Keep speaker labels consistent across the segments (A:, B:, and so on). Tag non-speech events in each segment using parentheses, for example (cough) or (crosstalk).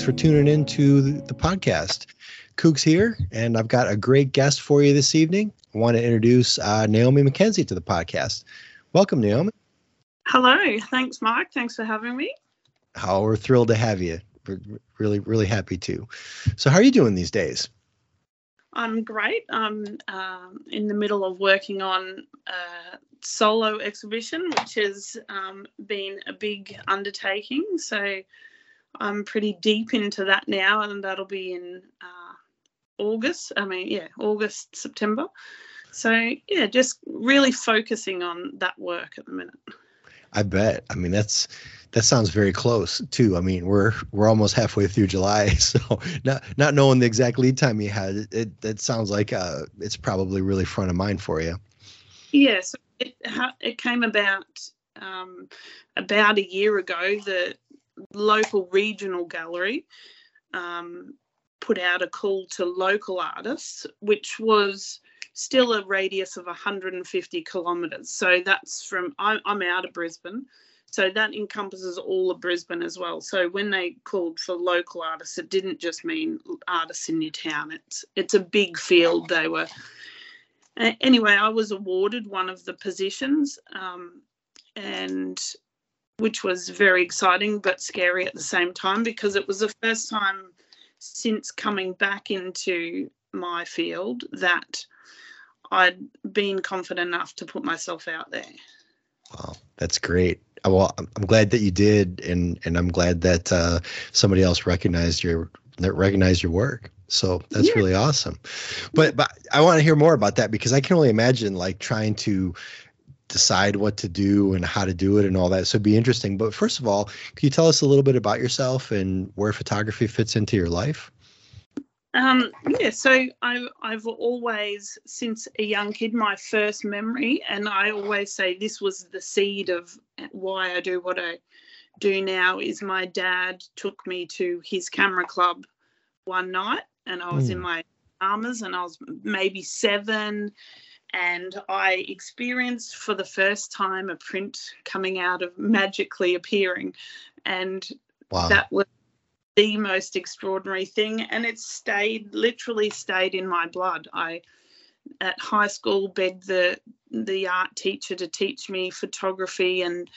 A: Thanks for tuning in to the podcast. Kuks here, and I've got a great guest for you this evening. I want to introduce uh, Naomi McKenzie to the podcast. Welcome, Naomi.
B: Hello. Thanks, Mark. Thanks for having me.
A: Oh, we're thrilled to have you. We're really, really happy to. So, how are you doing these days?
B: I'm great. I'm um, in the middle of working on a solo exhibition, which has um, been a big undertaking. So I'm pretty deep into that now, and that'll be in uh, August. I mean, yeah, August, September. So yeah, just really focusing on that work at the minute.
A: I bet. I mean, that's that sounds very close too. I mean, we're we're almost halfway through July, (laughs) so not not knowing the exact lead time you had, it it sounds like uh, it's probably really front of mind for you.
B: Yes, it it came about um, about a year ago. The local regional gallery um, put out a call to local artists, which was still a radius of 150 kilometres. So that's from I'm, I'm out of Brisbane. So that encompasses all of Brisbane as well. So when they called for local artists, it didn't just mean artists in your town. It's it's a big field. They were anyway. I was awarded one of the positions, um, and which was very exciting but scary at the same time because it was the first time since coming back into my field that I'd been confident enough to put myself out there.
A: Wow, that's great. Uh, well, I'm glad that you did, and and I'm glad that uh, somebody else recognized your that recognized your work. So that's yeah. really awesome. But but I want to hear more about that because I can only imagine like trying to decide what to do and how to do it and all that. So it'd be interesting. But first of all, can you tell us a little bit about yourself and where photography fits into your life?
B: Um, yeah, so I've, I've always, since a young kid, my first memory, and I always say this was the seed of why I do what I do now, is my dad took me to his camera club one night, and I was mm. in hmm. my armors, and I was maybe seven, and I experienced for the first time a print coming out of magically appearing, and wow. that was the most extraordinary thing and it stayed literally stayed in my blood i at high school begged the the art teacher to teach me photography and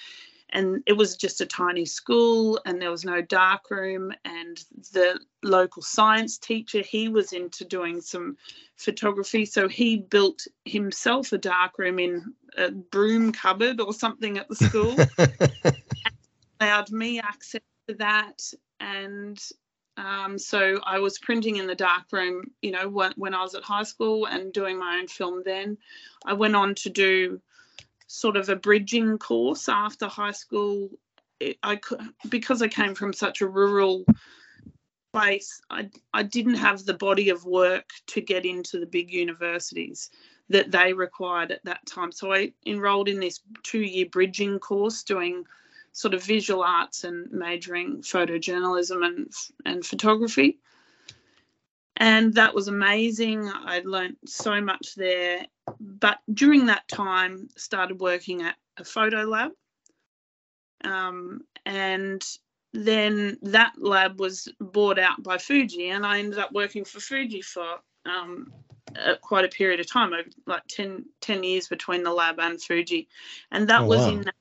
B: and it was just a tiny school and there was no dark room and the local science teacher he was into doing some photography so he built himself a dark room in a broom cupboard or something at the school (laughs) allowed me access to that and um, so I was printing in the darkroom, you know, when, when I was at high school and doing my own film then. I went on to do sort of a bridging course after high school. I could, because I came from such a rural place, I, I didn't have the body of work to get into the big universities that they required at that time. So I enrolled in this two year bridging course doing – sort of visual arts and majoring photojournalism and and photography. And that was amazing. I learned so much there. But during that time, started working at a photo lab. Um, and then that lab was bought out by Fuji, and I ended up working for Fuji for um, quite a period of time, over like 10, 10, years between the lab and Fuji. And that oh, was wow. in that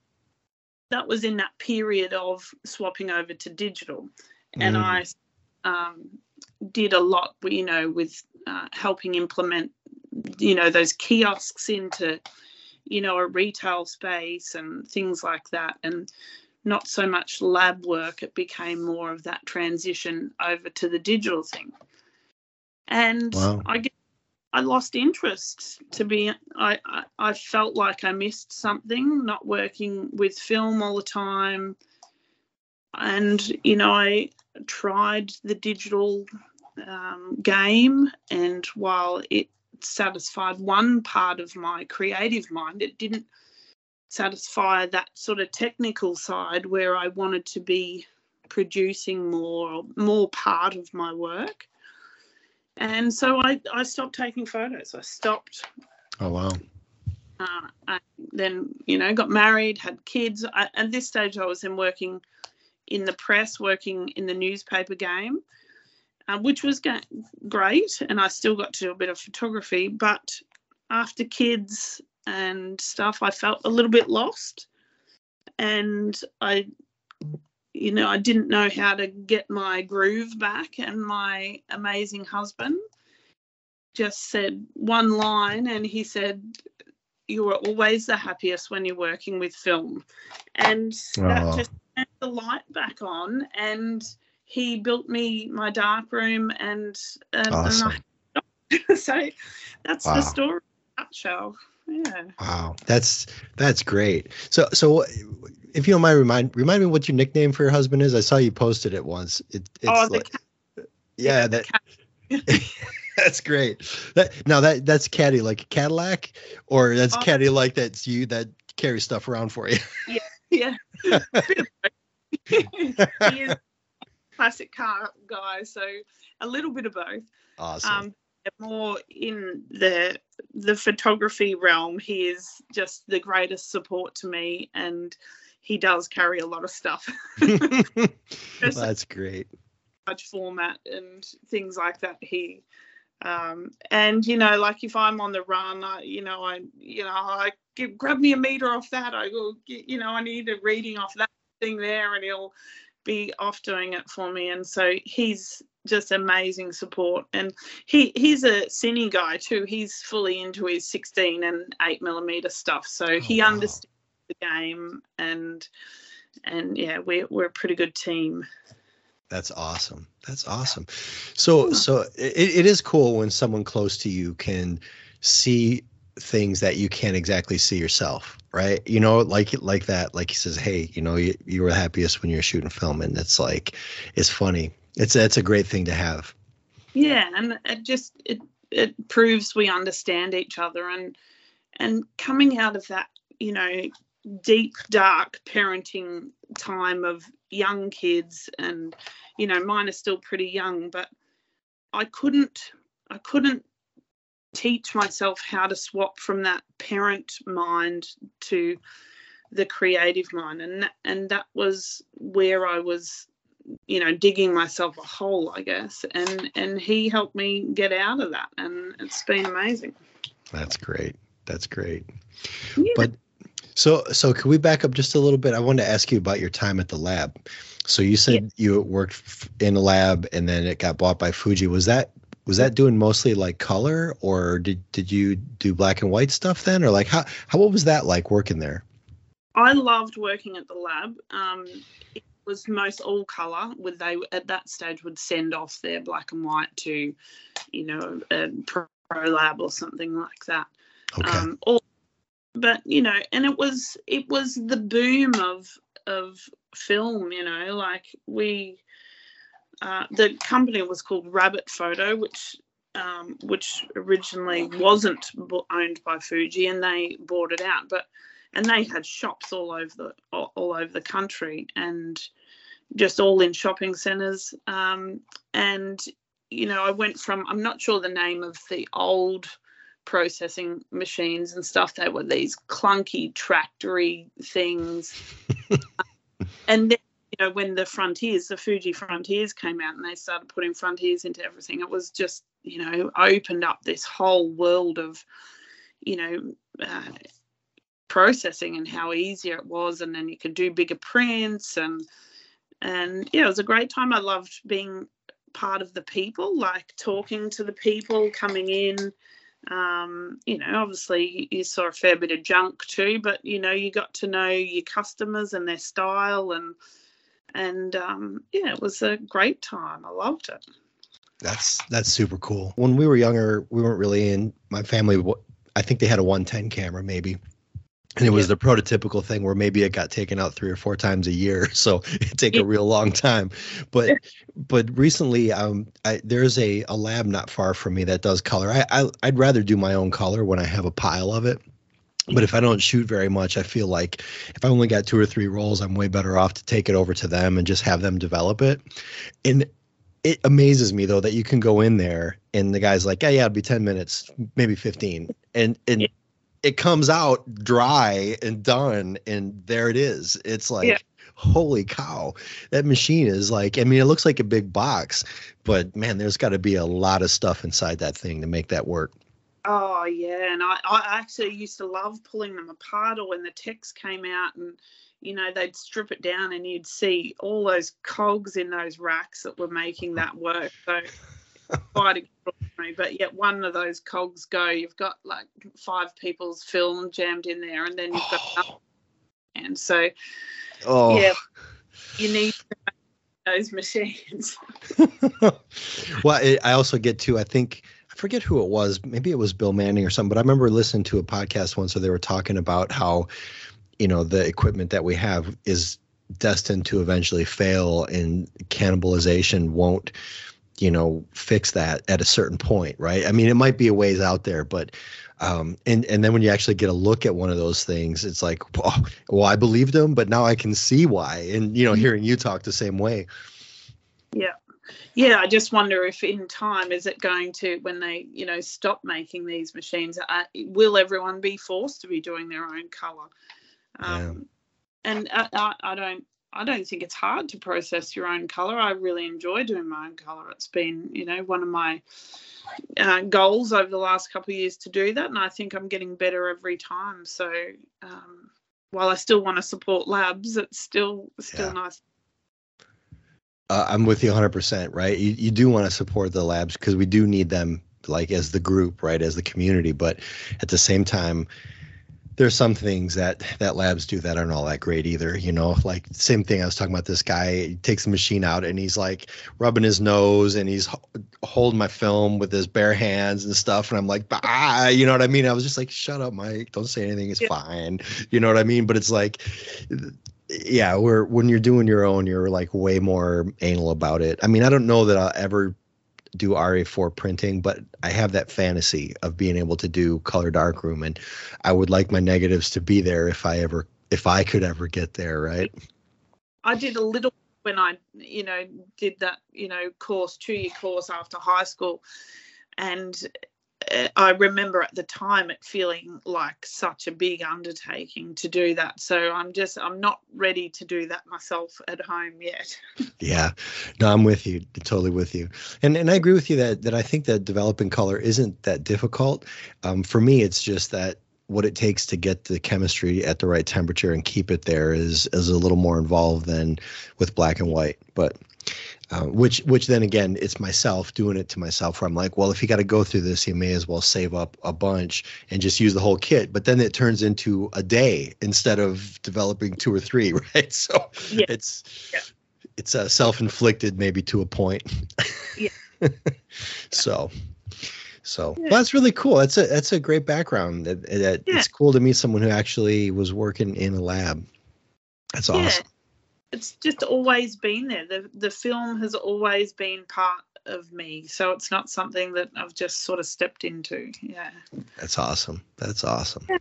B: that was in that period of swapping over to digital, and mm. I um, did a lot, you know, with uh, helping implement, you know, those kiosks into, you know, a retail space and things like that, and not so much lab work. It became more of that transition over to the digital thing, and wow. I guess I lost interest to be I, I, I felt like I missed something not working with film all the time and you know I tried the digital um, game and while it satisfied one part of my creative mind it didn't satisfy that sort of technical side where I wanted to be producing more more part of my work and so I, I stopped taking photos. I stopped.
A: Oh wow.
B: Uh, I then you know got married, had kids. I, at this stage, I was then working in the press working in the newspaper game, uh, which was ga- great. And I still got to do a bit of photography. But after kids and stuff, I felt a little bit lost. And I, you know, I didn't know how to get my groove back. And my amazing husband just said one line and he said, You are always the happiest when you're working with film. And that
A: Oh.
B: just turned the light back on. And he built me my dark room and, and,
A: Awesome.
B: and I, (laughs) so that's
A: Wow.
B: the story in a nutshell. Yeah.
A: Wow, that's that's great. So so if you don't mind remind remind me what your nickname for your husband is. I saw you posted it once. It, it's
B: oh,
A: like, yeah, that (laughs) that's great. That now that that's caddy like a Cadillac, or that's
B: Oh.
A: caddy like that's you that carries stuff around for you.
B: Yeah. Both. (laughs) he is classic car guy, so a little bit of both.
A: Awesome.
B: Um, more in the the photography realm, he is just the greatest support to me, and he does carry a lot of stuff, (laughs) (laughs)
A: that's great.
B: large format and things like that. He um, and you know, like if I'm on the run, I, you know, I, you know, I give, grab me a meter off that. I go, you know, I need a reading off that thing there, and he'll be off doing it for me. And so he's just amazing support. And he he's a cine guy too. He's fully into his 16 and 8 millimeter stuff. So oh, he
A: wow.
B: understands the game and and yeah, we're we're a pretty good team.
A: That's awesome. That's awesome. So so it, it is cool when someone close to you can see things that you can't exactly see yourself, right? You know, like like that. Like he says, "Hey, you know, you, you were happiest when you're shooting film," and it's like, it's funny. It's that's a great thing to have.
B: Yeah, and it just it it proves we understand each other and and coming out of that, you know, deep dark parenting time of young kids and you know, mine are still pretty young, but I couldn't I couldn't teach myself how to swap from that parent mind to the creative mind and that, and that was where I was you know digging myself a hole i guess and and he helped me get out of that and it's been amazing
A: That's great. That's great.
B: Yeah.
A: But so so can we back up just a little bit? I wanted to ask you about your time at the lab. So you said you worked in a lab and then it got bought by Fuji. Was that was that doing mostly like color or did did you do black and white stuff then or like how how what was that like working there?
B: i loved working at the lab um it was most all color with they at that stage would send off their black and white to you know a pro lab or something like that
A: Okay.
B: um all, but you know and it was it was the boom of of film you know like we uh, the company was called rabbit photo which um, which originally wasn't owned by fuji and they bought it out but and they had shops all over the all, all over the country and just all in shopping centres um, and you know i went from i'm not sure the name of the old processing machines and stuff they were these clunky tractory things. (laughs) And then know when the frontiers the fuji frontiers came out and they started putting frontiers into everything it was just you know opened up this whole world of you know uh, processing and how easier it was and then you could do bigger prints and and yeah it was a great time. I loved being part of the people like talking to the people coming in. Um, you know obviously you saw a fair bit of junk too but you know you got to know your customers and their style and and um, yeah it was a great time i loved it
A: That's that's super cool. When we were younger, we weren't really in my family. I think they had a 110 camera maybe. And it was the prototypical thing where maybe it got taken out three or four times a year, (laughs) so it'd take a real long time. But but recently, um, I, there's a, a lab not far from me that does color. I, I I'd rather do my own color when I have a pile of it. But if I don't shoot very much, I feel like if I only got two or three rolls, I'm way better off to take it over to them and just have them develop it. And it amazes me though that you can go in there and the guy's like, yeah, yeah, it'll be 10 minutes, maybe 15. And and
B: Yeah.
A: it comes out dry and done and there it is. It's like,
B: Yeah.
A: holy cow, that machine is like, I mean, it looks like a big box, but man, there's got to be a lot of stuff inside that thing to make that work.
B: Oh yeah, and I, I actually used to love pulling them apart, or when the text came out, and you know they'd strip it down, and you'd see all those cogs in those racks that were making that work. So (laughs) quite extraordinary. But yet one of those cogs go, you've got like five people's film jammed in there, and then you've got oh. and so oh. yeah, you need those machines. (laughs)
A: well, I also get to I think I forget who it was. Maybe it was Bill Manning or something. But I remember listening to a podcast once where they were talking about how you know the equipment that we have is destined to eventually fail and cannibalization won't you know fix that at a certain point right i mean it might be a ways out there but um and and then when you actually get a look at one of those things it's like (laughs) well, well i believed them, but now i can see why and you know mm-hmm. hearing you talk the same way
B: yeah yeah i just wonder if in time is it going to when they you know stop making these machines uh, will everyone be forced to be doing their own color um, yeah. and I, I, I don't I don't think it's hard to process your own color. I really enjoy doing my own color. It's been, you know, one of my uh, goals over the last couple of years to do that, and I think I'm getting better every time. So um, while I still want to support labs, it's still still yeah. nice.
A: Uh, I'm with you 100%. Right, you you do want to support the labs because we do need them, like as the group, right, as the community. But at the same time, there's some things that that labs do that aren't all that great either you know like same thing i was talking about this guy he takes the machine out and he's like rubbing his nose and he's holding my film with his bare hands and stuff and i'm like ah you know what i mean i was just like shut up mike don't say anything it's yeah. fine you know what i mean but it's like yeah we're when you're doing your own you're like way more anal about it i mean i don't know that i'll ever do RA4 printing, but I have that fantasy of being able to do color darkroom, and I would like my negatives to be there if I ever, if I could ever get there, right?
B: I did a little when I, you know, did that, you know, course, two year course after high school, and I remember at the time it feeling like such a big undertaking to do that. So I'm just I'm not ready to do that myself at home yet. (laughs)
A: yeah, no, I'm with you, totally with you, and and I agree with you that that I think that developing color isn't that difficult. Um, for me, it's just that what it takes to get the chemistry at the right temperature and keep it there is is a little more involved than with black and white, but uh, which which then again it's myself doing it to myself where i'm like well if you got to go through this you may as well save up a bunch and just use the whole kit but then it turns into a day instead of developing two or three (laughs) right so yeah. it's yeah. it's uh, self-inflicted maybe to a point yeah. (laughs) so so yeah. well, that's really cool that's a that's a great background that, that it's cool to meet someone who actually was working in a lab that's awesome
B: it's just always been there. The the film has always been part of me. So it's not something that I've just sort of stepped into. Yeah.
A: That's awesome. That's awesome. Yeah.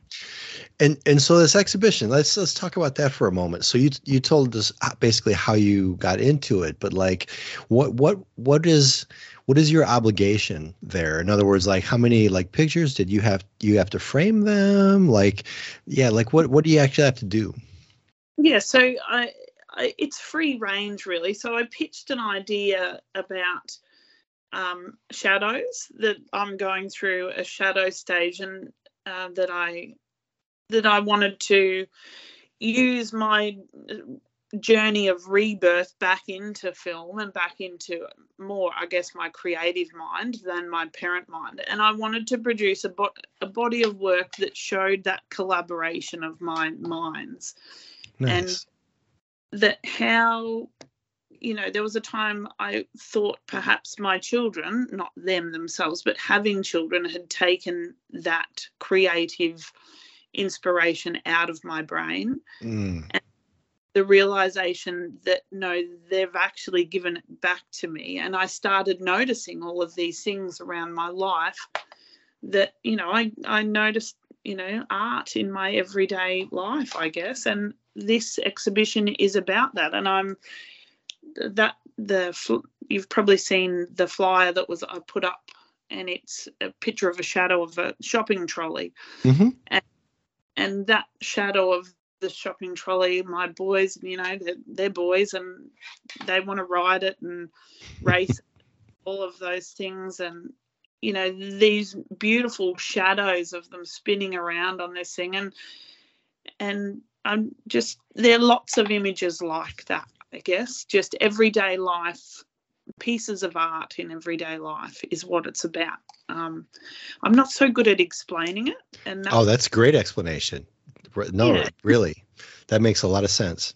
A: And and so this exhibition, let's let's talk about that for a moment. So you you told us basically how you got into it, but like what what what is what is your obligation there? In other words, like how many like pictures did you have you have to frame them? Like yeah, like what what do you actually have to do?
B: Yeah, so I it's free range really. So I pitched an idea about um, shadows that I'm going through a shadow stage and uh, that I that I wanted to use my journey of rebirth back into film and back into more i guess my creative mind than my parent mind. And i wanted to produce a, bo- a body of work that showed that collaboration of my minds. Nice that how you know there was a time i thought perhaps my children not them themselves but having children had taken that creative inspiration out of my brain. Mm. and the realization that no they've actually given it back to me. And i started noticing all of these things around my life that you know i i noticed you know art in my everyday life i guess. And this exhibition is about that and i'm that the you've probably seen the flyer that was i put up and it's a picture of a shadow of a shopping trolley mm-hmm. and, and that shadow of the shopping trolley. My boys, you know, they're, they're boys and they want to ride it and (laughs) race all of those things. And, you know, these beautiful shadows of them spinning around on this thing. And, and I'm just, there are lots of images like that, I guess, just everyday life pieces of art in everyday life is what it's about. Um, I'm not so good at explaining it. And
A: oh, that's great explanation. No, yeah. really, that makes a lot of sense.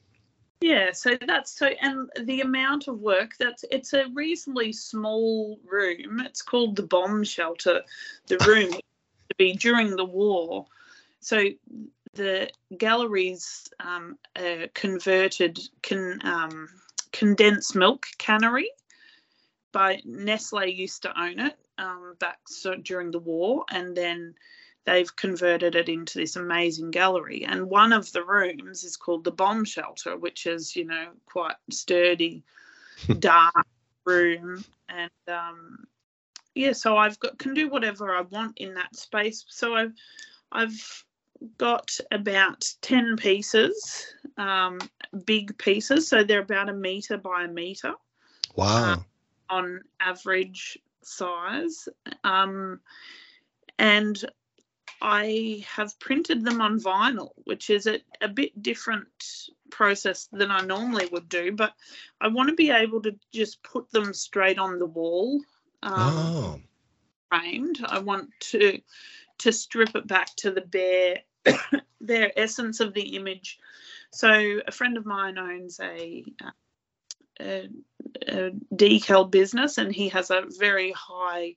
B: Yeah, so that's so, and the amount of work that's it's a reasonably small room. It's called the bomb shelter, the (laughs) room to be during the war. So the galleries um, converted con, um, condensed milk cannery by Nestle used to own it um, back so during the war, and then they've converted it into this amazing gallery. And one of the rooms is called the bomb shelter, which is you know quite sturdy, (laughs) dark room, and um, yeah, so I've got can do whatever I want in that space. So I've I've got about 10 pieces, um, big pieces. So they're about a meter by a meter.
A: Wow. Um,
B: on average size. Um, and I have printed them on vinyl, which is a, a bit different process than I normally would do, but I want to be able to just put them straight on the wall. Um, oh. Framed. I want to to strip it back to the bare (coughs) their essence of the image. So a friend of mine owns a, a a decal business and he has a very high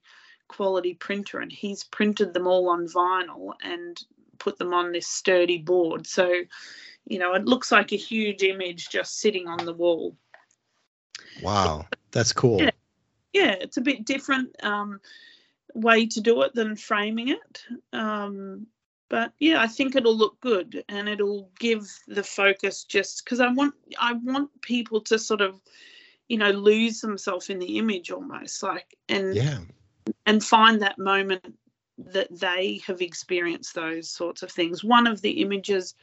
B: quality printer and he's printed them all on vinyl and put them on this sturdy board. So, you know, it looks like a huge image just sitting on the wall.
A: Wow, that's cool.
B: Yeah, yeah it's a bit different um, way to do it than framing it. Um, but yeah, I think it'll look good and it'll give the focus just because I want I want people to sort of you know lose themselves in the image almost like and
A: yeah
B: and find that moment that they have experienced those sorts of things one of the images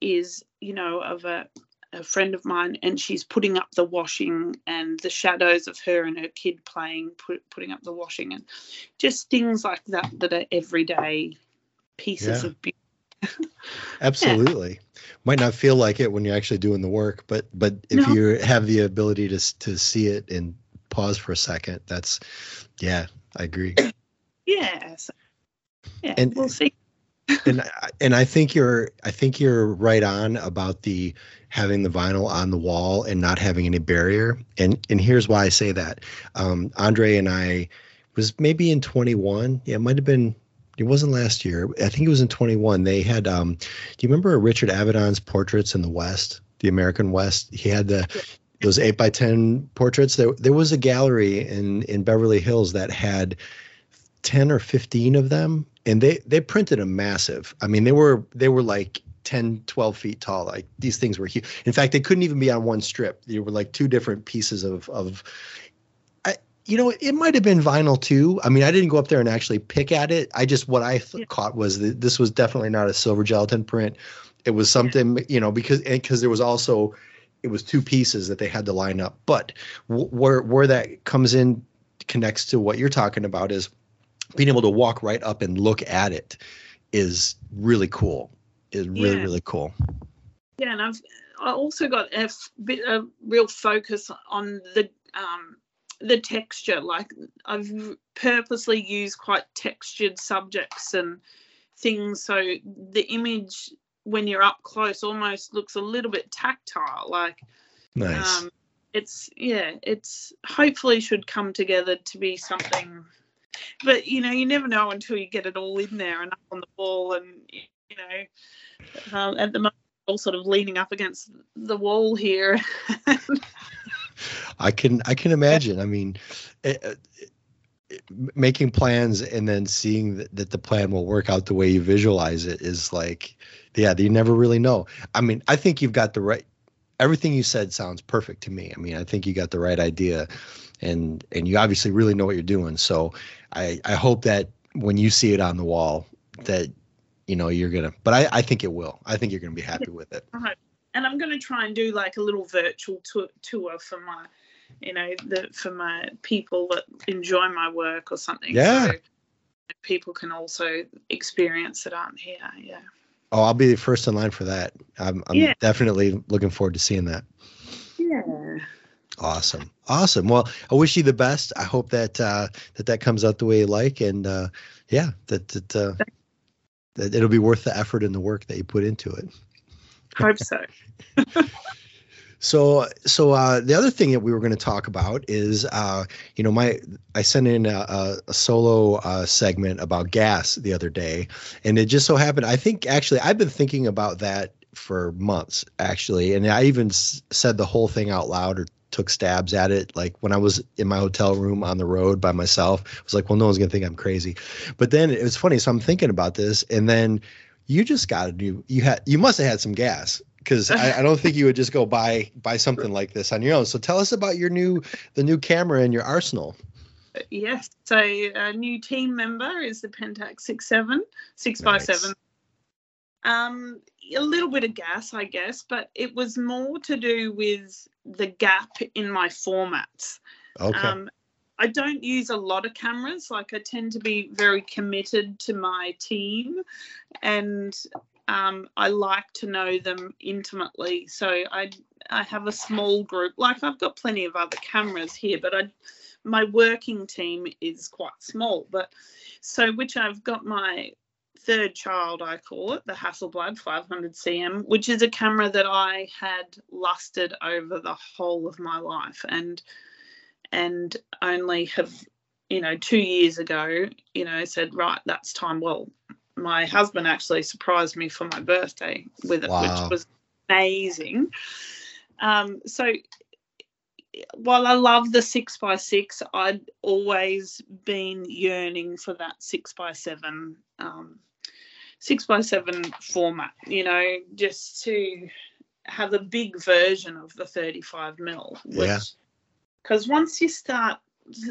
B: is you know of a, a friend of mine and she's putting up the washing and the shadows of her and her kid playing put, putting up the washing and just things like that that are everyday pieces yeah. of beauty (laughs)
A: Absolutely. Yeah. Might not feel like it when you're actually doing the work, but but if no. you have the ability to to see it and pause for a second, that's yeah, I agree. (coughs)
B: Yes. Yeah, and we'll see.
A: And and I think you're I think you're right on about the having the vinyl on the wall and not having any barrier. And and here's why I say that. Um, Andre and I was maybe in 21. Yeah, it might have been it wasn't last year. I think it was in 21. They had, um, do you remember Richard Avedon's portraits in the West, the American West? He had the, those eight by 10 portraits. There, there was a gallery in, in Beverly Hills that had 10 or 15 of them and they, they printed them massive. I mean, they were, they were like 10, 12 feet tall. Like these things were huge. In fact, they couldn't even be on one strip. They were like two different pieces of, of, you know, it might have been vinyl too. I mean, I didn't go up there and actually pick at it. I just what I th- yeah. caught was that this was definitely not a silver gelatin print. It was something, you know, because because there was also it was two pieces that they had to line up. But w- where where that comes in connects to what you're talking about is being able to walk right up and look at it is really cool. Is really yeah. really cool.
B: Yeah, and I've I also got a bit a real focus on the um the texture like i've purposely used quite textured subjects and things so the image when you're up close almost looks a little bit tactile like
A: nice um,
B: it's yeah it's hopefully should come together to be something but you know you never know until you get it all in there and up on the wall and you know um, at the moment all sort of leaning up against the wall here (laughs)
A: I can I can imagine. I mean, it, eh, it, eh, making plans and then seeing that, that the plan will work out the way you visualize it is like, yeah, you never really know. I mean, I think you've got the right. Everything you said sounds perfect to me. I mean, I think you got the right idea, and and you obviously really know what you're doing. So, I I hope that when you see it on the wall, that you know you're gonna. But I I think it will. I think you're gonna be happy with it.
B: And I'm gonna try and do like a little virtual tour, tour for my, you know, the for my people that enjoy my work or something.
A: Yeah. So
B: people can also experience that aren't here. Yeah.
A: Oh, I'll be the first in line for that. I'm, I'm yeah. definitely looking forward to seeing that.
B: Yeah.
A: Awesome. Awesome. Well, I wish you the best. I hope that uh, that that comes out the way you like, and uh, yeah, that that, uh, that it'll be worth the effort and the work that you put into it.
B: Hope so. (laughs)
A: So, so uh, the other thing that we were going to talk about is, uh, you know, my I sent in a, a solo uh, segment about gas the other day, and it just so happened. I think actually I've been thinking about that for months actually, and I even s- said the whole thing out loud or took stabs at it. Like when I was in my hotel room on the road by myself, I was like, well, no one's gonna think I'm crazy. But then it was funny. So I'm thinking about this, and then you just got to do. You had you must have had some gas because I, I, don't think you would just go buy buy something like this on your own. So tell us about your new the new camera in your arsenal.
B: Yes, so a new team member is the Pentax six seven six by seven. Um, a little bit of gas, I guess, but it was more to do with the gap in my formats.
A: Okay. Um,
B: I don't use a lot of cameras. Like I tend to be very committed to my team, and um, I like to know them intimately. So I I have a small group. Like I've got plenty of other cameras here, but I my working team is quite small. But so which I've got my third child, I call it the Hasselblad 500 cm, which is a camera that I had lusted over the whole of my life, and and only have you know two years ago you know said right that's time well my husband actually surprised me for my birthday with it, wow. which was amazing. Um, so while I love the six by six, I'd always been yearning for that six by seven, um, six by seven format. You know, just to have a big version of the 35 mil. Which, yeah. Because once you start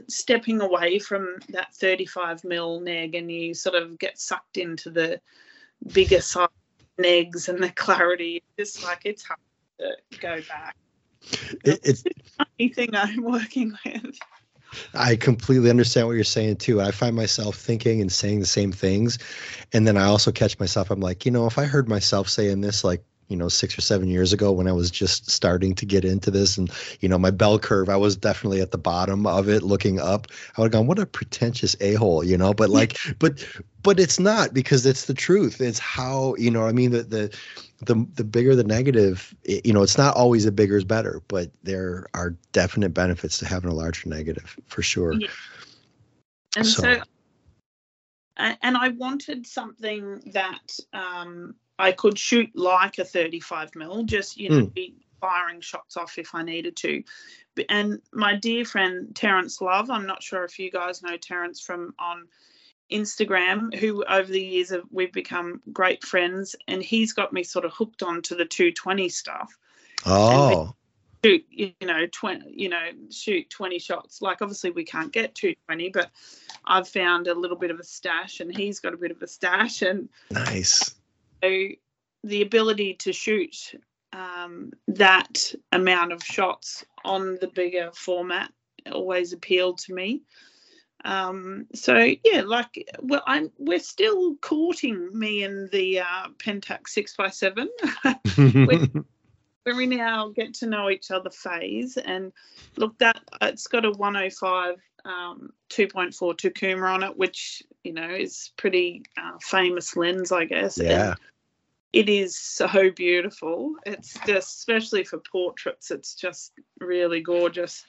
B: stepping away from that 35 mil neg and you sort of get sucked into the bigger size negs and the clarity it's like it's hard to go back
A: it, it's
B: thing i'm working with
A: I completely understand what you're saying too. I find myself thinking and saying the same things. And then I also catch myself, I'm like, you know, if I heard myself saying this like you know six or seven years ago when i was just starting to get into this. And you know my bell curve i was definitely at the bottom of it looking up. I would have gone what a pretentious a-hole you know? But like (laughs) but but it's not because it's the truth. It's how you know i mean the the the, the bigger the negative it, you know it's not always a bigger is better but there are definite benefits to having a larger negative for sure. Yeah.
B: and so, so and I wanted something that um, I could shoot like a 35 mil, just you know, mm. be firing shots off if I needed to. And my dear friend Terence Love, I'm not sure if you guys know Terence from on Instagram, who over the years have, we've become great friends, and he's got me sort of hooked on to the 220 stuff.
A: Oh
B: shoot you know 20 you know shoot 20 shots. Like obviously we can't get to 20 but i've found a little bit of a stash and he's got a bit of a stash. And
A: nice.
B: So the ability to shoot um, that amount of shots on the bigger format always appealed to me. Um, so yeah like well i'm we're still courting me and the uh pentax 6 by 7 (laughs) (laughs) we're in our get to know each other phase, and look, that it's got a 105 um, 2.4 Takumar on it, which you know is pretty uh, famous lens, I guess.
A: Yeah.
B: And it is so beautiful. It's just, especially for portraits, it's just really gorgeous.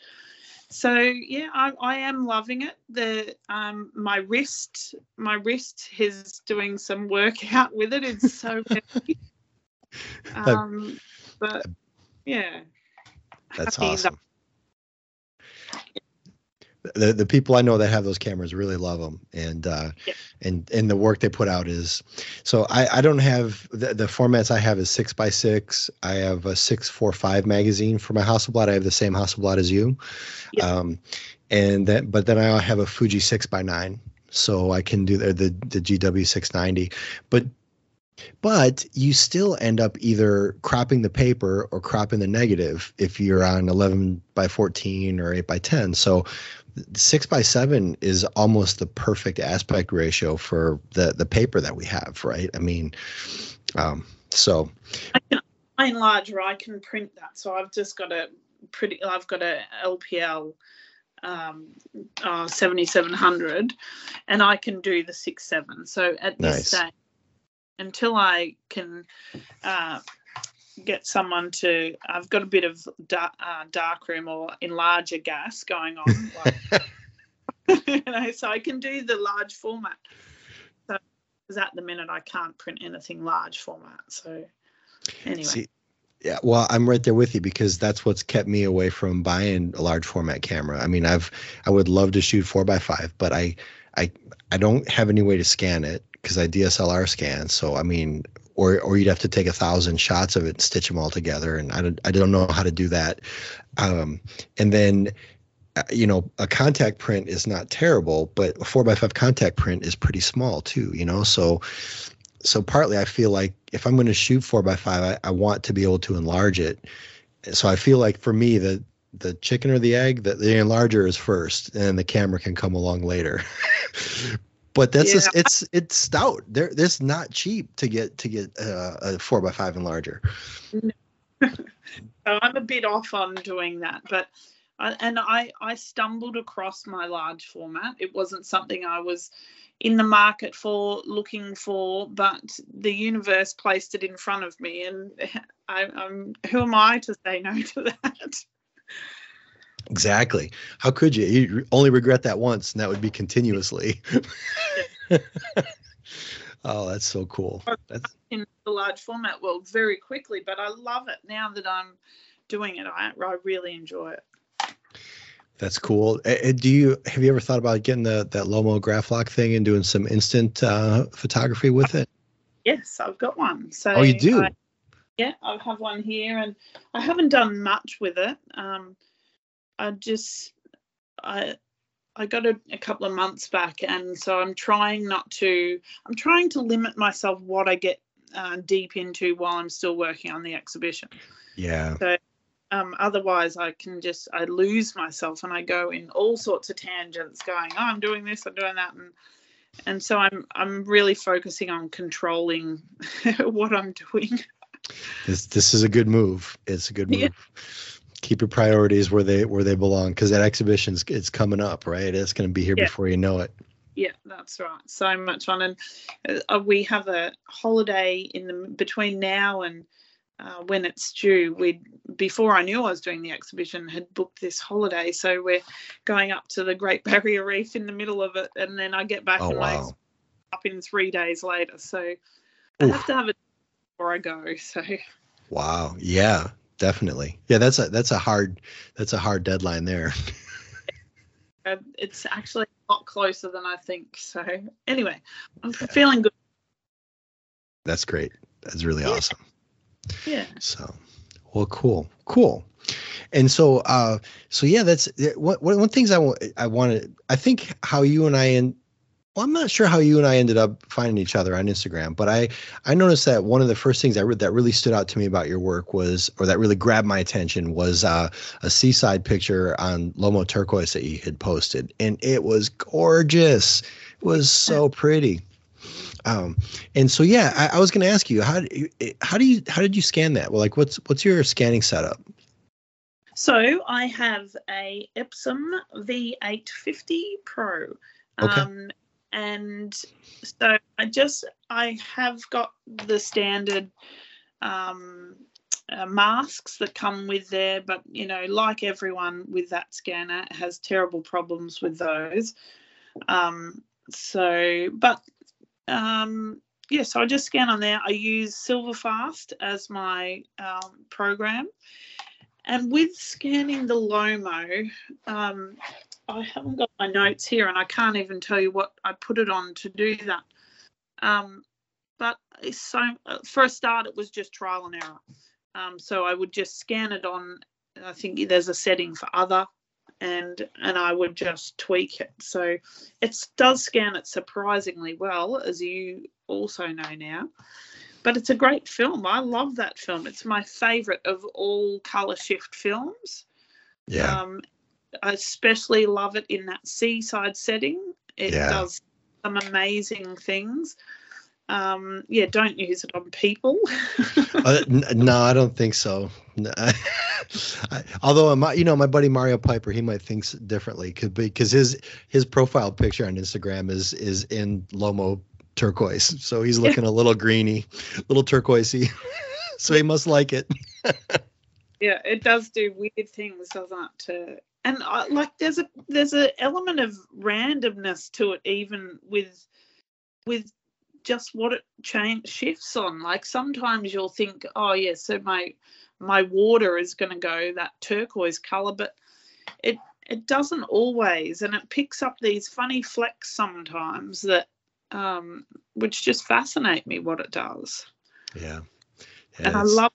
B: So yeah, I, I am loving it. The um, my wrist, my wrist is doing some workout (laughs) with it. It's so. (laughs) um, but yeah,
A: that's awesome. That, the the people I know that have those cameras really love them, and uh, yeah. and and the work they put out is. So I I don't have the, the formats I have is six by six. I have a six four five magazine for my Hasselblad. I have the same Hasselblad as you, yeah. um, and that but then I have a Fuji six by nine, so I can do the the, the GW six ninety, but but you still end up either cropping the paper or cropping the negative if you're on 11 by 14 or 8 by 10 so 6 by 7 is almost the perfect aspect ratio for the the paper that we have right? I mean um, so.
B: I can enlarge or i can print that. So i've just got a pretty i've got a lpl um, uh, 7700 and i can do the 6 7 so at this
A: Nice.
B: stage until I can uh, get someone to, I've got a bit of dark, uh, dark room or enlarger gas going on. (laughs) Like, (laughs) you know, so I can do the large format. So, because at the minute I can't print anything large format. So, anyway,
A: See, yeah, well, I'm right there with you because that's what's kept me away from buying a large format camera. I mean, I've I would love to shoot four by five, but I I I don't have any way to scan it because I DSLR scan. So I mean, or or you'd have to take a thousand shots of it and stitch them all together, and I don't I don't know how to do that. Um, and then. uh, You know, a contact print is not terrible, but a four by five contact print is pretty small too. You know, so so partly I feel like if I'm going to shoot four by five, I, I want to be able to enlarge it. So I feel like for me, the the chicken or the egg, that the enlarger is first, and the camera can come along later. (laughs) but that's just,
B: Yeah.
A: it's it's stout. There, this not cheap to get to get uh, a four by five enlarger. (laughs)
B: so I'm a bit off on doing that, but I, and I I stumbled across my large format. It wasn't something I was in the market for looking for, but the universe placed it in front of me, and (laughs) I, I'm who am I to say no to that? (laughs)
A: Exactly. How could you? You only regret that once, and that would be continuously. (laughs) oh, that's so cool. That's
B: in the large format world very quickly, but I love it now that I'm doing it. I I really enjoy it.
A: That's cool. Do you have you ever thought about getting the that Lomo Graflok thing and doing some instant uh, photography with it?
B: Yes, I've got one. So
A: Oh, you do?
B: I- yeah, I have one here, and I haven't done much with it. Um, I just I I got it a couple of months back, and so I'm trying not to. I'm trying to limit myself what I get uh, deep into while I'm still working on the exhibition.
A: Yeah.
B: Um, otherwise, I can just I lose myself and I go in all sorts of tangents, going, "Oh, I'm doing this, I'm doing that," and and so I'm I'm really focusing on controlling (laughs) what I'm doing.
A: This this is a good move. It's a good move.
B: Yeah.
A: Keep your priorities where they where they belong because that exhibition's it's coming up, right? It's going to be here
B: Yeah.
A: before you know it.
B: Yeah, that's right. So much fun, and uh, we have a holiday in the between now and uh, when it's due. We before I knew I was doing the exhibition, had booked this holiday, so we're going up to the Great Barrier Reef in the middle of it, and then I get back
A: Oh
B: and
A: wow.
B: up in three days later. So I have to have it before I go. So
A: Wow. Yeah, definitely. Yeah, that's a that's a hard that's a hard deadline there.
B: uh, (laughs) it's actually a lot closer than I think. So anyway, I'm feeling good.
A: That's great. That's really
B: Yeah.
A: awesome.
B: Yeah.
A: So, well, cool, cool. And so, uh, so yeah, that's one one one things I want. I want to. I think how you and I and well, I'm not sure how you and I ended up finding each other on Instagram, but I I noticed that one of the first things I read that really stood out to me about your work was, or that really grabbed my attention was uh, a seaside picture on Lomo Turquoise that you had posted, and it was gorgeous. It was so pretty. Um, and so yeah, I, I was going to ask you how do you, how do you how did you scan that? Well, like what's what's your scanning setup?
B: So I have a Epson V850 Pro.
A: Okay.
B: Um, and so I just I have got the standard um, uh, masks that come with there, but you know, like everyone with that scanner, has terrible problems with those. Um, so, but um, yeah, so I just scan on there. I use Silverfast as my um, program. And with scanning the Lomo, um, I haven't got my notes here and I can't even tell you what I put it on to do that. Um, but so for a start, it was just trial and error. Um, so I would just scan it on. I think there's a setting for other, and and I would just tweak it. So it does scan it surprisingly well, as you also know now. but it's a great film. I love that film. It's my favorite of all color shift films.
A: Yeah.
B: Um, I especially love it in that seaside setting. It
A: Yeah.
B: does some amazing things. Um, yeah, don't use it on people. (laughs)
A: Uh, n- no, I don't think so. No, (laughs) I, although my, you know, my buddy Mario Piper, he might think differently, could because his his profile picture on Instagram is is in Lomo turquoise, so he's looking a little greeny, little turquoisey. (laughs) so he must like it.
B: yeah, it does do weird things, doesn't it? To, and I, like, there's a there's an element of randomness to it, even with with just what it change shifts on. Like sometimes you'll think, oh yeah, so my my water is going to go that turquoise color, but it it doesn't always, and it picks up these funny flecks sometimes that um, which just fascinate me what it does.
A: Yeah.
B: and I love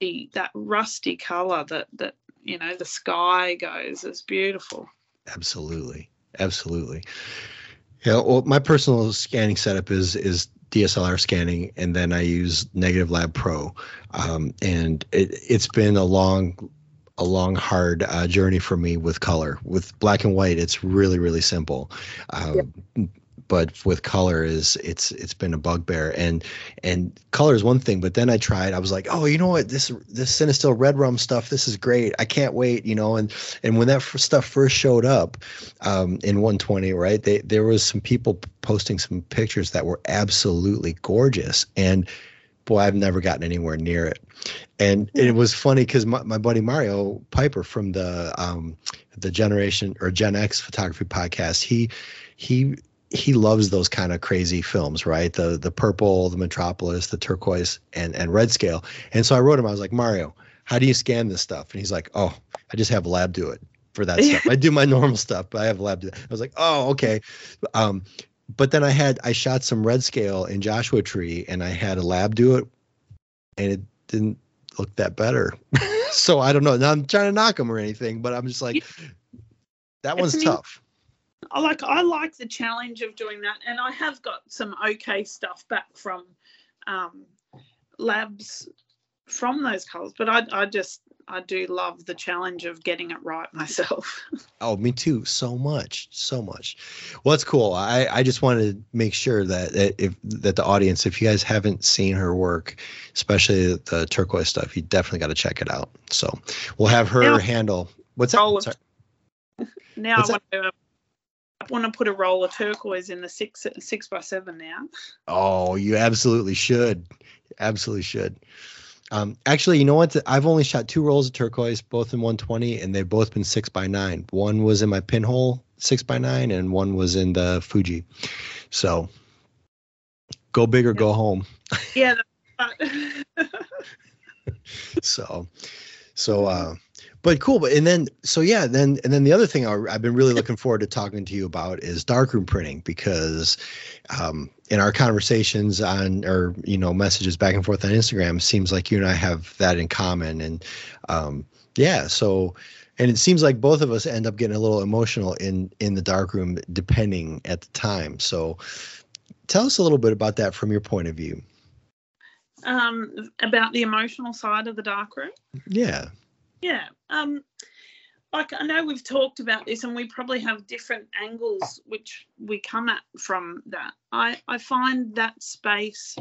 B: the that rusty color that that you know the sky goes. It's beautiful.
A: Absolutely, absolutely. Yeah. Well, my personal scanning setup is is DSLR scanning, and then I use Negative Lab Pro, um, and it, it's been a long, a long, hard uh, journey for me with color. With black and white, it's really, really simple. Um, But with color is it's it's been a bugbear. And and color is one thing but then I tried I was like oh you know what? This this Cinestill red rum stuff this is great. I can't wait you know? And and when that f- stuff first showed up um, in 120, right? They, there was some people posting some pictures that were absolutely gorgeous, and boy, I've never gotten anywhere near it. And it was funny because my, my buddy Mario Piper from the um, the Generation or Gen X Photography podcast, he he he loves those kind of crazy films, right? The the purple, the metropolis, the turquoise, and and red scale. And so I wrote him. I was like, Mario, how do you scan this stuff? And he's like, Oh, I just have a lab do it for that stuff. I do my normal stuff, but I have a lab do that. I was like, Oh, okay. Um, but then I had I shot some red scale in Joshua Tree, and I had a lab do it, and it didn't look that better. (laughs) so I don't know. Now I'm trying to knock him or anything, but I'm just like, that one's tough.
B: I like I like the challenge of doing that, and I have got some okay stuff back from um, labs from those colors. But I I just I do love the challenge of getting it right myself. (laughs)
A: Oh, me too. So much, so much. Well, that's cool. I, I just wanted to make sure that, that if that the audience, if you guys haven't seen her work, especially the turquoise stuff, you definitely got to check it out. So we'll have her
B: Now-
A: handle. What's that?
B: Now
A: What's
B: I want to. I want to put a roll of turquoise in the six six by seven now.
A: Oh, you absolutely should. Absolutely should. Um, actually, you know what? I've only shot two rolls of turquoise, both in 120, and they've both been six by nine. One was in my pinhole six by nine, and one was in the Fuji. So go big or go home.
B: Yeah, (laughs) (laughs)
A: So, so, uh, but cool. But and then, so yeah, then and then the other thing I, I've been really looking forward to talking to you about is darkroom printing because um, in our conversations on or you know messages back and forth on Instagram, it seems like you and I have that in common. And um, yeah, so and it seems like both of us end up getting a little emotional in in the darkroom depending at the time. So tell us a little bit about that from your point of view.
B: um, about the emotional side of the darkroom.
A: Yeah.
B: Yeah. Um, like I know we've talked about this, and we probably have different angles which we come at from that. I I find that space.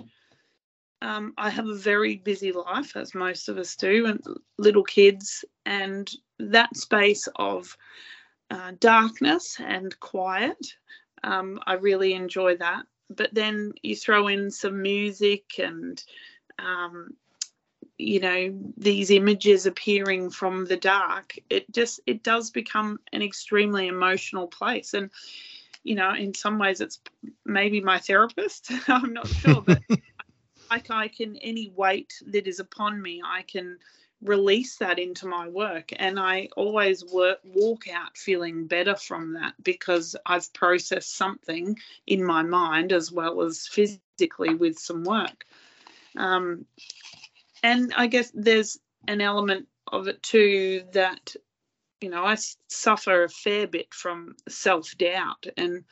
B: Um, I have a very busy life, as most of us do, and little kids, and that space of uh, darkness and quiet. Um, I really enjoy that. But then you throw in some music and um, you know these images appearing from the dark it just it does become an extremely emotional place. And you know in some ways it's maybe my therapist (laughs) i'm not sure but (laughs) like i can any weight that is upon me i can release that into my work. And i always work walk out feeling better from that because i've processed something in my mind as well as physically with some work. Um, and I guess there's an element of it too that you know I suffer a fair bit from self doubt, and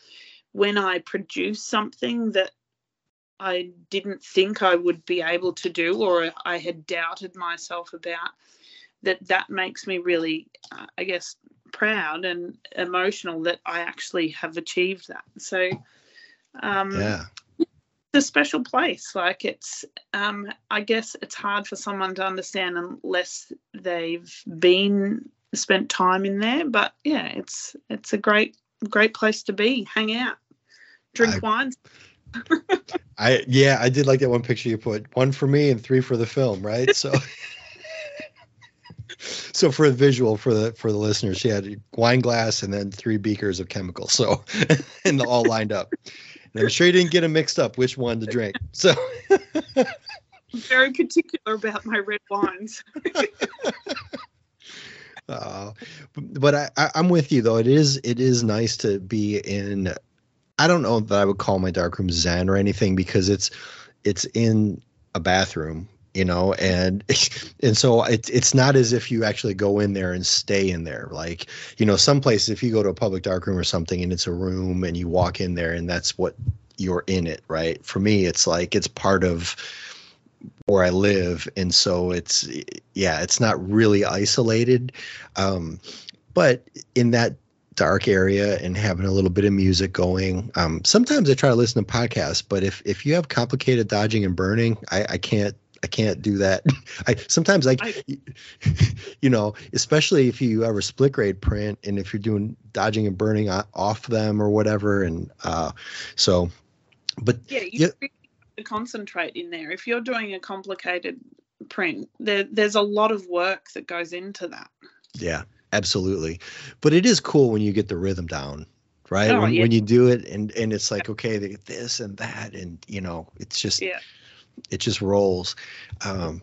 B: when I produce something that I didn't think I would be able to do, or I had doubted myself about. That that makes me really, uh, I guess, proud and emotional that I actually have achieved that. So, um,
A: yeah,
B: a special place. Like it's, um, I guess it's hard for someone to understand unless they've been spent time in there. But yeah, it's it's a great great place to be, hang out, drink I, wines. (laughs)
A: I yeah, I did like that one picture you put. One for me and three for the film, right? So (laughs) so for a visual for the for the listeners, she had a wine glass and then three beakers of chemicals. So (laughs) and all lined up. And I'm sure you didn't get them mixed up which one to drink. So
B: I'm very particular about my red wines. (laughs)
A: uh, but I, I, I'm with you though. It is it is nice to be in I don't know that I would call my darkroom zen or anything because it's it's in a bathroom, you know, and (laughs) and so it's it's not as if you actually go in there and stay in there. Like, you know, some places if you go to a public darkroom or something and it's a room and you walk in there and that's what you're in it, right? For me, it's like it's part of where I live, and so it's yeah, it's not really isolated. Um, but in that dark area and having a little bit of music going. Um, sometimes I try to listen to podcasts, but if if you have complicated dodging and burning, I, I can't I can't do that. (laughs) I sometimes like I, (laughs) you know, especially if you ever split grade print and if you're doing dodging and burning off them or whatever, and uh, so. But
B: yeah, you yeah. concentrate in there. If you're doing a complicated print, there there's a lot of work that goes into that.
A: Yeah, absolutely but it is cool when you get the rhythm down right oh, when, yeah. when you do it and and it's like okay this and that and you know it's just
B: yeah
A: it just rolls um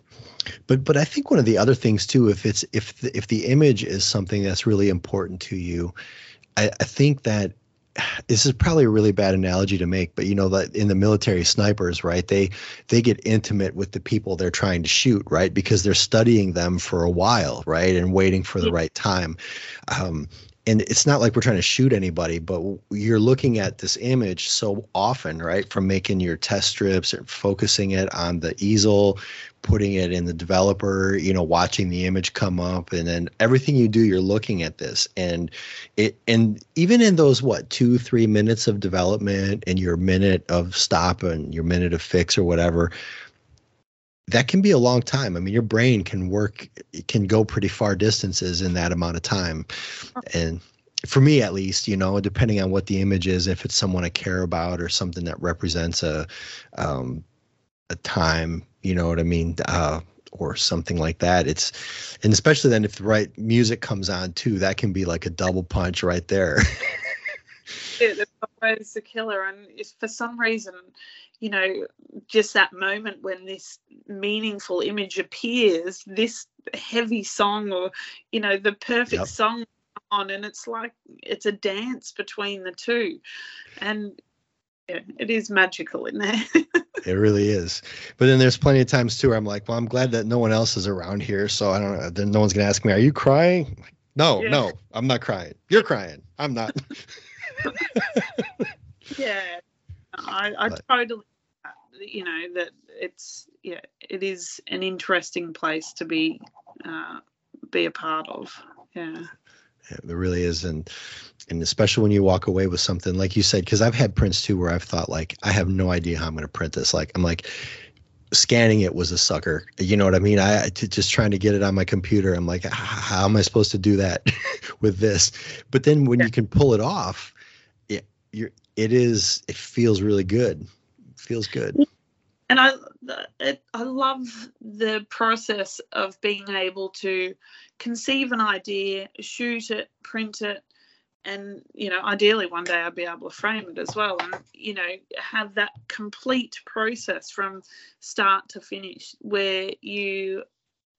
A: but but i think one of the other things too if it's if the, if the image is something that's really important to you i, I think that this is probably a really bad analogy to make, but you know that in the military snipers, right? They they get intimate with the people they're trying to shoot, right? Because they're studying them for a while, right, and waiting for the right time. Um, and it's not like we're trying to shoot anybody, but you're looking at this image so often, right? From making your test strips and focusing it on the easel, putting it in the developer, you know, watching the image come up, and then everything you do, you're looking at this, and it, and even in those what two, three minutes of development, and your minute of stop and your minute of fix or whatever, that can be a long time. I mean, your brain can work, it can go pretty far distances in that amount of time. And for me, at least, you know, depending on what the image is, if it's someone I care about or something that represents a, um, a time, you know what I mean? Uh, or something like that. It's, and especially then if the right music comes on too, that can be like a double punch right there.
B: it, it's a killer. And for some reason, you know, just that moment when this meaningful image appears, this heavy song or, you know, the perfect yep. song on, and it's like it's a dance between the two. And yeah, it is magical in there. (laughs)
A: it really is. But then there's plenty of times too where I'm like, well, I'm glad that no one else is around here. So I don't know. Then no one's going to ask me, are you crying? No, yeah. no, I'm not crying. You're crying. I'm not. (laughs)
B: yeah. I, I totally, you know, that it's yeah, it is an interesting place to be uh, be a part of. Yeah.
A: yeah. It really is, and and especially when you walk away with something like you said, because I've had prints too where I've thought like I have no idea how I'm going to print this. Like I'm like scanning it was a sucker. You know what I mean? I just trying to get it on my computer. I'm like, how am I supposed to do that (laughs) with this? But then when yeah. you can pull it off, it you're it is it feels really good. Feels good.
B: And I it, I love the process of being able to conceive an idea, shoot it, print it, and you know ideally one day I'd be able to frame it as well and you know have that complete process from start to finish where you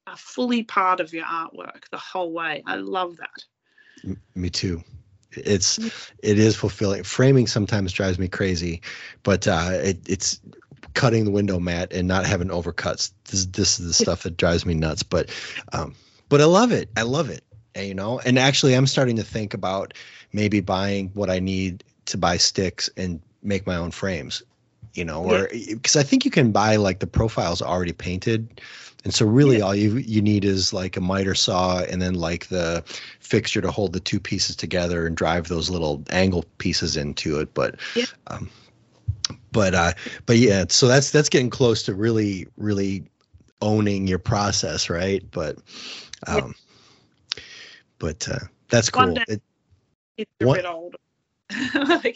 B: are fully part of your artwork the whole way. I love that.
A: Me too it's it is fulfilling. Framing sometimes drives me crazy but uh it, it's cutting the window mat and not having overcuts. This this is the stuff that drives me nuts but um but i love it. I love it you know? And actually i'm starting to think about maybe buying what i need to buy sticks and make my own frames you know, or because I think you can buy like the profiles already painted. And so really all you you need is like a miter saw and then like the fixture to hold the two pieces together and drive those little angle pieces into it. But
B: Yeah.
A: um but uh but yeah, so that's that's getting close to really, really owning your process, right? But
B: Yeah.
A: um but uh that's
B: One
A: cool.
B: day.
A: It,
B: It's a
A: What-
B: bit older. (laughs)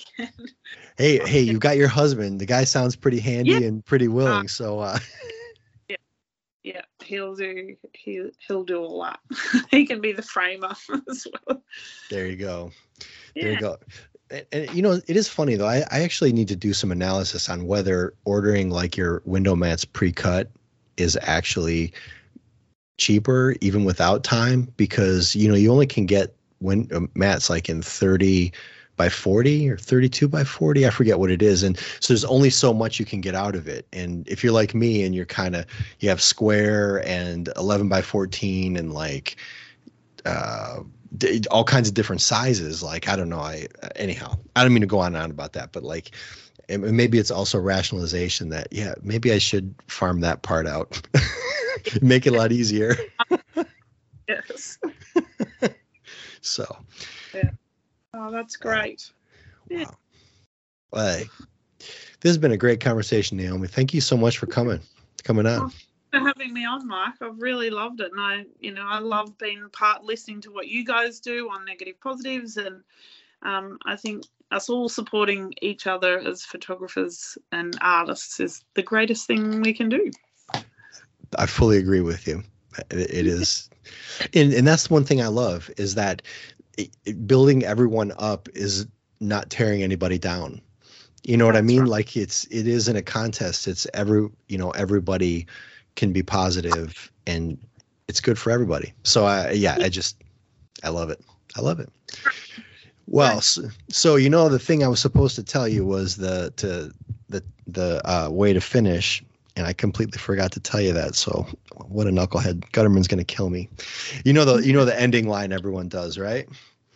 A: Hey, (laughs) hey, you've got your husband. The guy sounds pretty handy
B: Yeah.
A: and pretty willing. So uh (laughs)
B: yeah, yeah, he'll do he he'll do all that. he can be the framer as well.
A: there you go. There
B: Yeah.
A: you go. And, and you know, it is funny though. I, I actually need to do some analysis on whether ordering like your window mats pre-cut is actually cheaper even without time because you know you only can get when uh, mats like in 30 by 40 or 32 by 40 i forget what it is. And so there's only so much you can get out of it. And if you're like me and you're kind of you have square and 11 by 14 and like uh d- all kinds of different sizes like i don't know i anyhow i don't mean to go on and on about that but like and maybe it's also rationalization that yeah maybe i should farm that part out. (laughs) Make it a lot easier. (laughs)
B: Yes. (laughs)
A: so
B: Oh, that's great. Yeah.
A: wow well, hey, this has been a great conversation naomi thank you so much for coming coming on
B: for having me on, Mike. I've really loved it, and I, you know, I love being part, listening to what you guys do on negative positives, and um, I think us all supporting each other as photographers and artists is the greatest thing we can do.
A: I fully agree with you. It, it is, and and that's one thing I love is that it, it- building everyone up is not tearing anybody down. You know what I mean?
B: right.
A: Like it's it isn't a contest. It's every you know everybody can be positive and it's good for everybody. So I yeah I just I love it. I love it. Well, so, so you know the thing I was supposed to tell you was the to the the uh, way to finish, and I completely forgot to tell you that. So what a knucklehead! Gutterman's gonna kill me. You know the you know the ending line everyone does, right?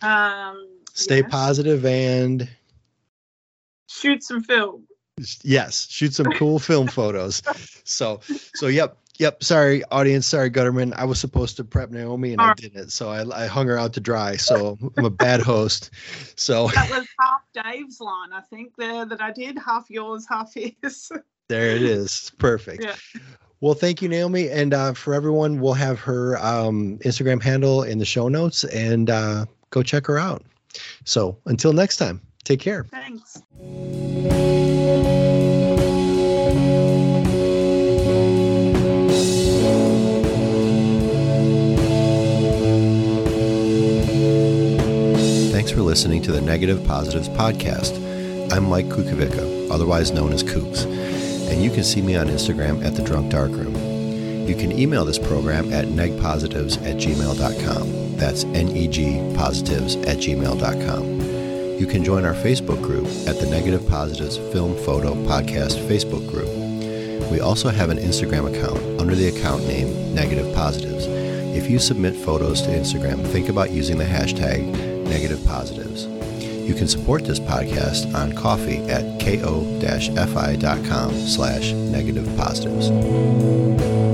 B: Um,
A: Stay positive and
B: Shoot some film.
A: yes, shoot some cool film (laughs) photos. So so yep. Yep. Sorry, audience. Sorry, Gutterman. I was supposed to prep Naomi and I didn't. So I, I hung her out to dry. So I'm a bad host. So (laughs)
B: That was half Dave's line, I think, there that I did. Half yours, half his. (laughs)
A: There it is. Perfect.
B: Yeah.
A: Well, thank you, Naomi. And uh, for everyone, we'll have her um, Instagram handle in the show notes and uh, go check her out. So until next time, take care.
B: Thanks.
A: Thanks for listening to the Negative Positives Podcast. I'm Mike Kukovica, otherwise known as Kuks, and you can see me on Instagram at The Drunk Darkroom. You can email this program at negpositives at gmail.com. That's N-E-G positives at gmail.com. You can join our Facebook group at the Negative Positives Film Photo Podcast Facebook group. We also have an Instagram account under the account name Negative Positives. If you submit photos to Instagram, think about using the hashtag Negative Positives. You can support this podcast on Ko-fi at ko-fi.com slash negative positives.